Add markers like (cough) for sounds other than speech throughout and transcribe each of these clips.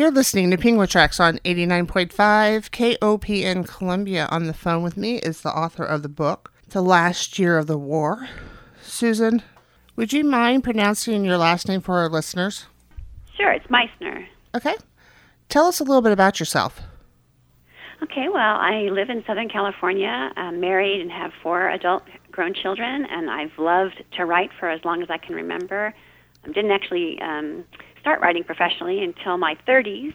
You're listening to Penguin Tracks on 89.5 KOPN Columbia. On the phone with me is the author of the book, The Last Year of the War. Susan, would you mind pronouncing your last name for our listeners? Sure, it's Meissner. Okay. Tell us a little bit about yourself. Okay, well, I live in Southern California, I'm married, and have four adult grown children, and I've loved to write for as long as I can remember. I didn't actually um, start writing professionally until my 30s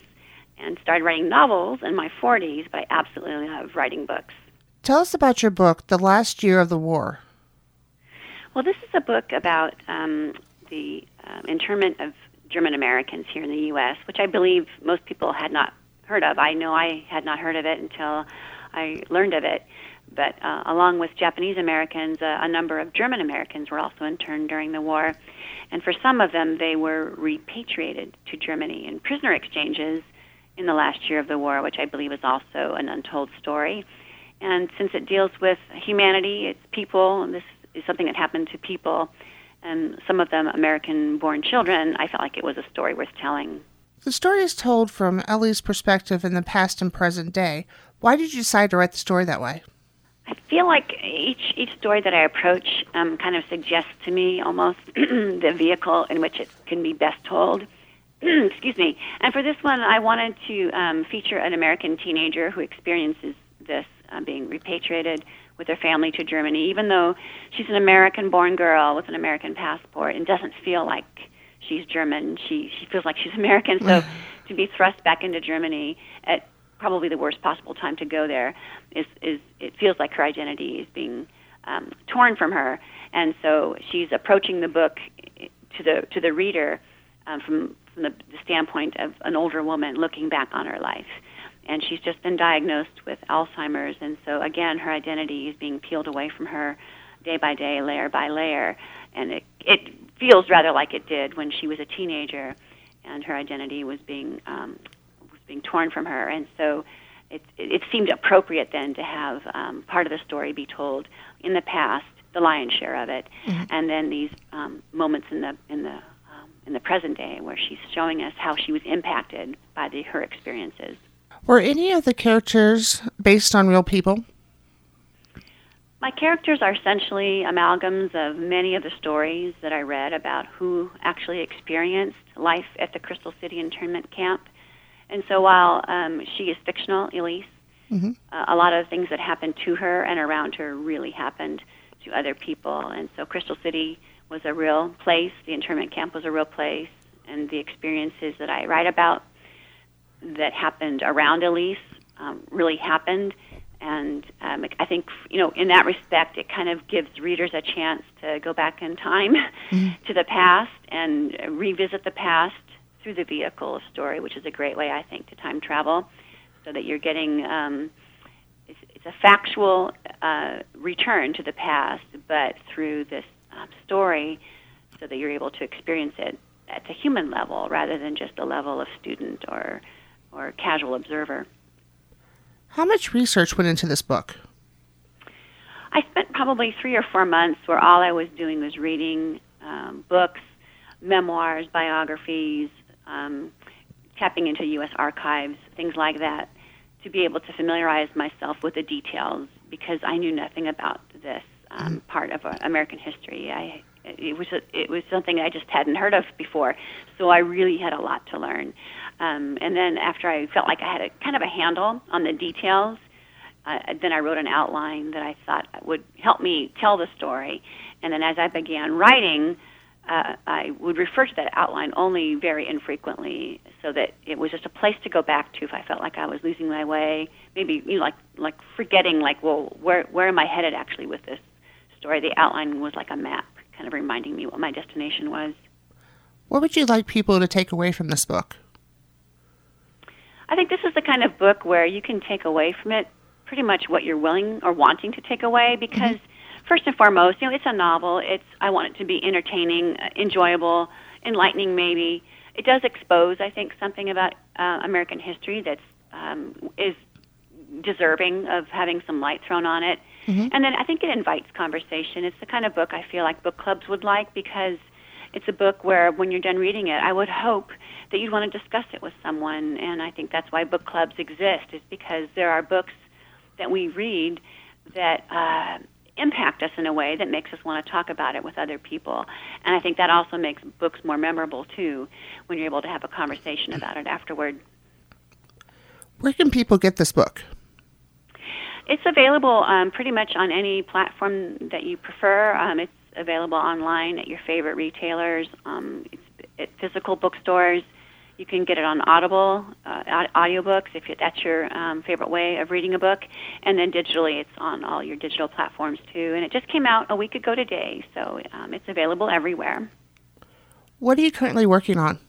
and started writing novels in my 40s, but I absolutely love writing books. Tell us about your book, The Last Year of the War. Well, this is a book about um, the uh, internment of German Americans here in the U.S., which I believe most people had not heard of. I know I had not heard of it until I learned of it. But uh, along with Japanese Americans, uh, a number of German Americans were also interned during the war. And for some of them, they were repatriated to Germany in prisoner exchanges in the last year of the war, which I believe is also an untold story. And since it deals with humanity, it's people, and this is something that happened to people, and some of them American born children, I felt like it was a story worth telling. The story is told from Ellie's perspective in the past and present day. Why did you decide to write the story that way? Feel like each each story that I approach um, kind of suggests to me almost (clears throat) the vehicle in which it can be best told. (clears throat) Excuse me. And for this one, I wanted to um, feature an American teenager who experiences this uh, being repatriated with her family to Germany, even though she's an American-born girl with an American passport and doesn't feel like she's German. She she feels like she's (laughs) American. So to be thrust back into Germany at probably the worst possible time to go there is is it feels like her identity is being um, torn from her, and so she's approaching the book to the to the reader um, from from the, the standpoint of an older woman looking back on her life. And she's just been diagnosed with Alzheimer's, and so again, her identity is being peeled away from her day by day, layer by layer, and it it feels rather like it did when she was a teenager, and her identity was being um, being torn from her, and so it, it seemed appropriate then to have um, part of the story be told in the past, the lion's share of it, mm-hmm. and then these um, moments in the in the um, in the present day where she's showing us how she was impacted by the, her experiences. Were any of the characters based on real people? My characters are essentially amalgams of many of the stories that I read about who actually experienced life at the Crystal City internment camp. And so while um, she is fictional, Elise, mm-hmm. uh, a lot of things that happened to her and around her really happened to other people. And so Crystal City was a real place, the internment camp was a real place, and the experiences that I write about that happened around Elise um, really happened. And um, I think, you know, in that respect, it kind of gives readers a chance to go back in time mm-hmm. (laughs) to the past and revisit the past through the vehicle story, which is a great way, I think, to time travel, so that you're getting um, it's, it's a factual uh, return to the past, but through this um, story, so that you're able to experience it at the human level rather than just the level of student or or casual observer. How much research went into this book? I spent probably three or four months where all I was doing was reading um, books, memoirs, biographies, um, tapping into U.S. archives, things like that, to be able to familiarize myself with the details because I knew nothing about this um, mm-hmm. part of uh, American history. I it was a, it was something I just hadn't heard of before, so I really had a lot to learn. Um, and then after I felt like I had a kind of a handle on the details, uh, then I wrote an outline that I thought would help me tell the story. And then as I began writing, uh, I would refer to that outline only very infrequently, so that it was just a place to go back to if I felt like I was losing my way. Maybe you know, like like forgetting, like, well, where where am I headed actually with this story? The outline was like a map, kind of reminding me what my destination was. What would you like people to take away from this book? I think this is the kind of book where you can take away from it pretty much what you're willing or wanting to take away because. Mm-hmm first and foremost, you know, it's a novel. It's I want it to be entertaining, uh, enjoyable, enlightening. Maybe it does expose, I think, something about uh, American history that's um, is deserving of having some light thrown on it. Mm-hmm. And then I think it invites conversation. It's the kind of book I feel like book clubs would like because it's a book where when you're done reading it, I would hope that you'd want to discuss it with someone. And I think that's why book clubs exist, is because there are books that we read that uh, impact us in a way that makes us want to talk about it with other people. And I think that also makes books more memorable too, when you're able to have a conversation about it afterward. Where can people get this book? It's available um, pretty much on any platform that you prefer. Um, it's available online at your favorite retailers. Um, it's at physical bookstores. You can get it on Audible, uh, audiobooks, if that's your um, favorite way of reading a book. And then digitally, it's on all your digital platforms too. And it just came out a week ago today, so um, it's available everywhere. What are you currently working on?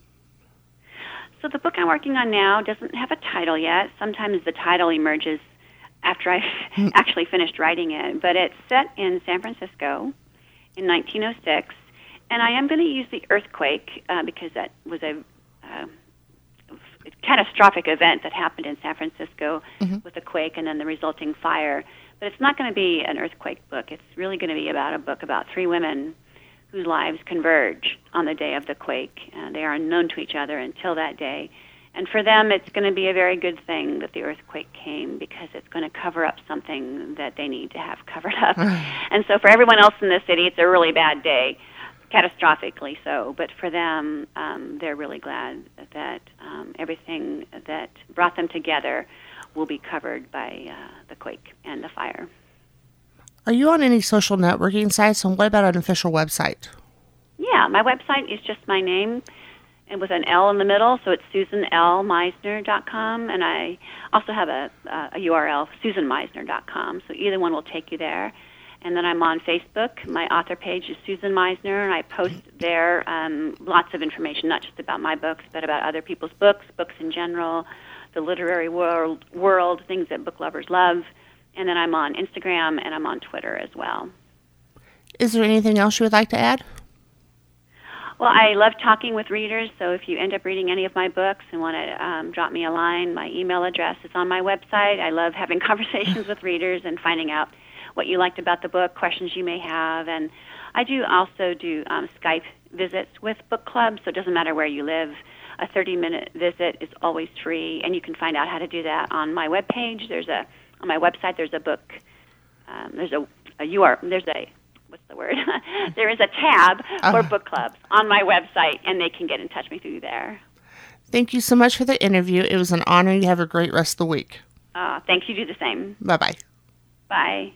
So the book I'm working on now doesn't have a title yet. Sometimes the title emerges after I've hmm. (laughs) actually finished writing it, but it's set in San Francisco in 1906. And I am going to use the earthquake uh, because that was a catastrophic event that happened in San Francisco mm-hmm. with a quake and then the resulting fire. But it's not going to be an earthquake book. It's really going to be about a book about three women whose lives converge on the day of the quake. Uh, they are unknown to each other until that day. And for them, it's going to be a very good thing that the earthquake came because it's going to cover up something that they need to have covered up. and so for everyone else in the city, it's a really bad day catastrophically so. But for them, um, they're really glad that um, everything that brought them together will be covered by uh, the quake and the fire. Are you on any social networking sites? And what about an official website? Yeah, my website is just my name and with an L in the middle, so it's susanlmeissner.com, and I also have a, a URL, susanmeissner.com, so either one will take you there. And then I'm on Facebook. My author page is Susan Meissner, and I post there um, lots of information, not just about my books, but about other people's books, books in general, the literary world, world, things that book lovers love. And then I'm on Instagram and I'm on Twitter as well. Is there anything else you would like to add? Well, I love talking with readers, so if you end up reading any of my books and want to um, drop me a line, my email address is on my website. I love having (laughs) conversations with readers and finding out what you liked about the book, questions you may have, and I do also do um, Skype visits with book clubs, so it doesn't matter where you live. A 30-minute visit is always free, and you can find out how to do that on my webpage. There's a on my website. There's a book. Um, there's a, a UR. There's a what's the word? (laughs) there is a tab uh, for book clubs on my website, and they can get in touch with me through there. Thank you so much for the interview. It was an honor. You have a great rest of the week. Uh, thanks. You do the same. Bye-bye. Bye.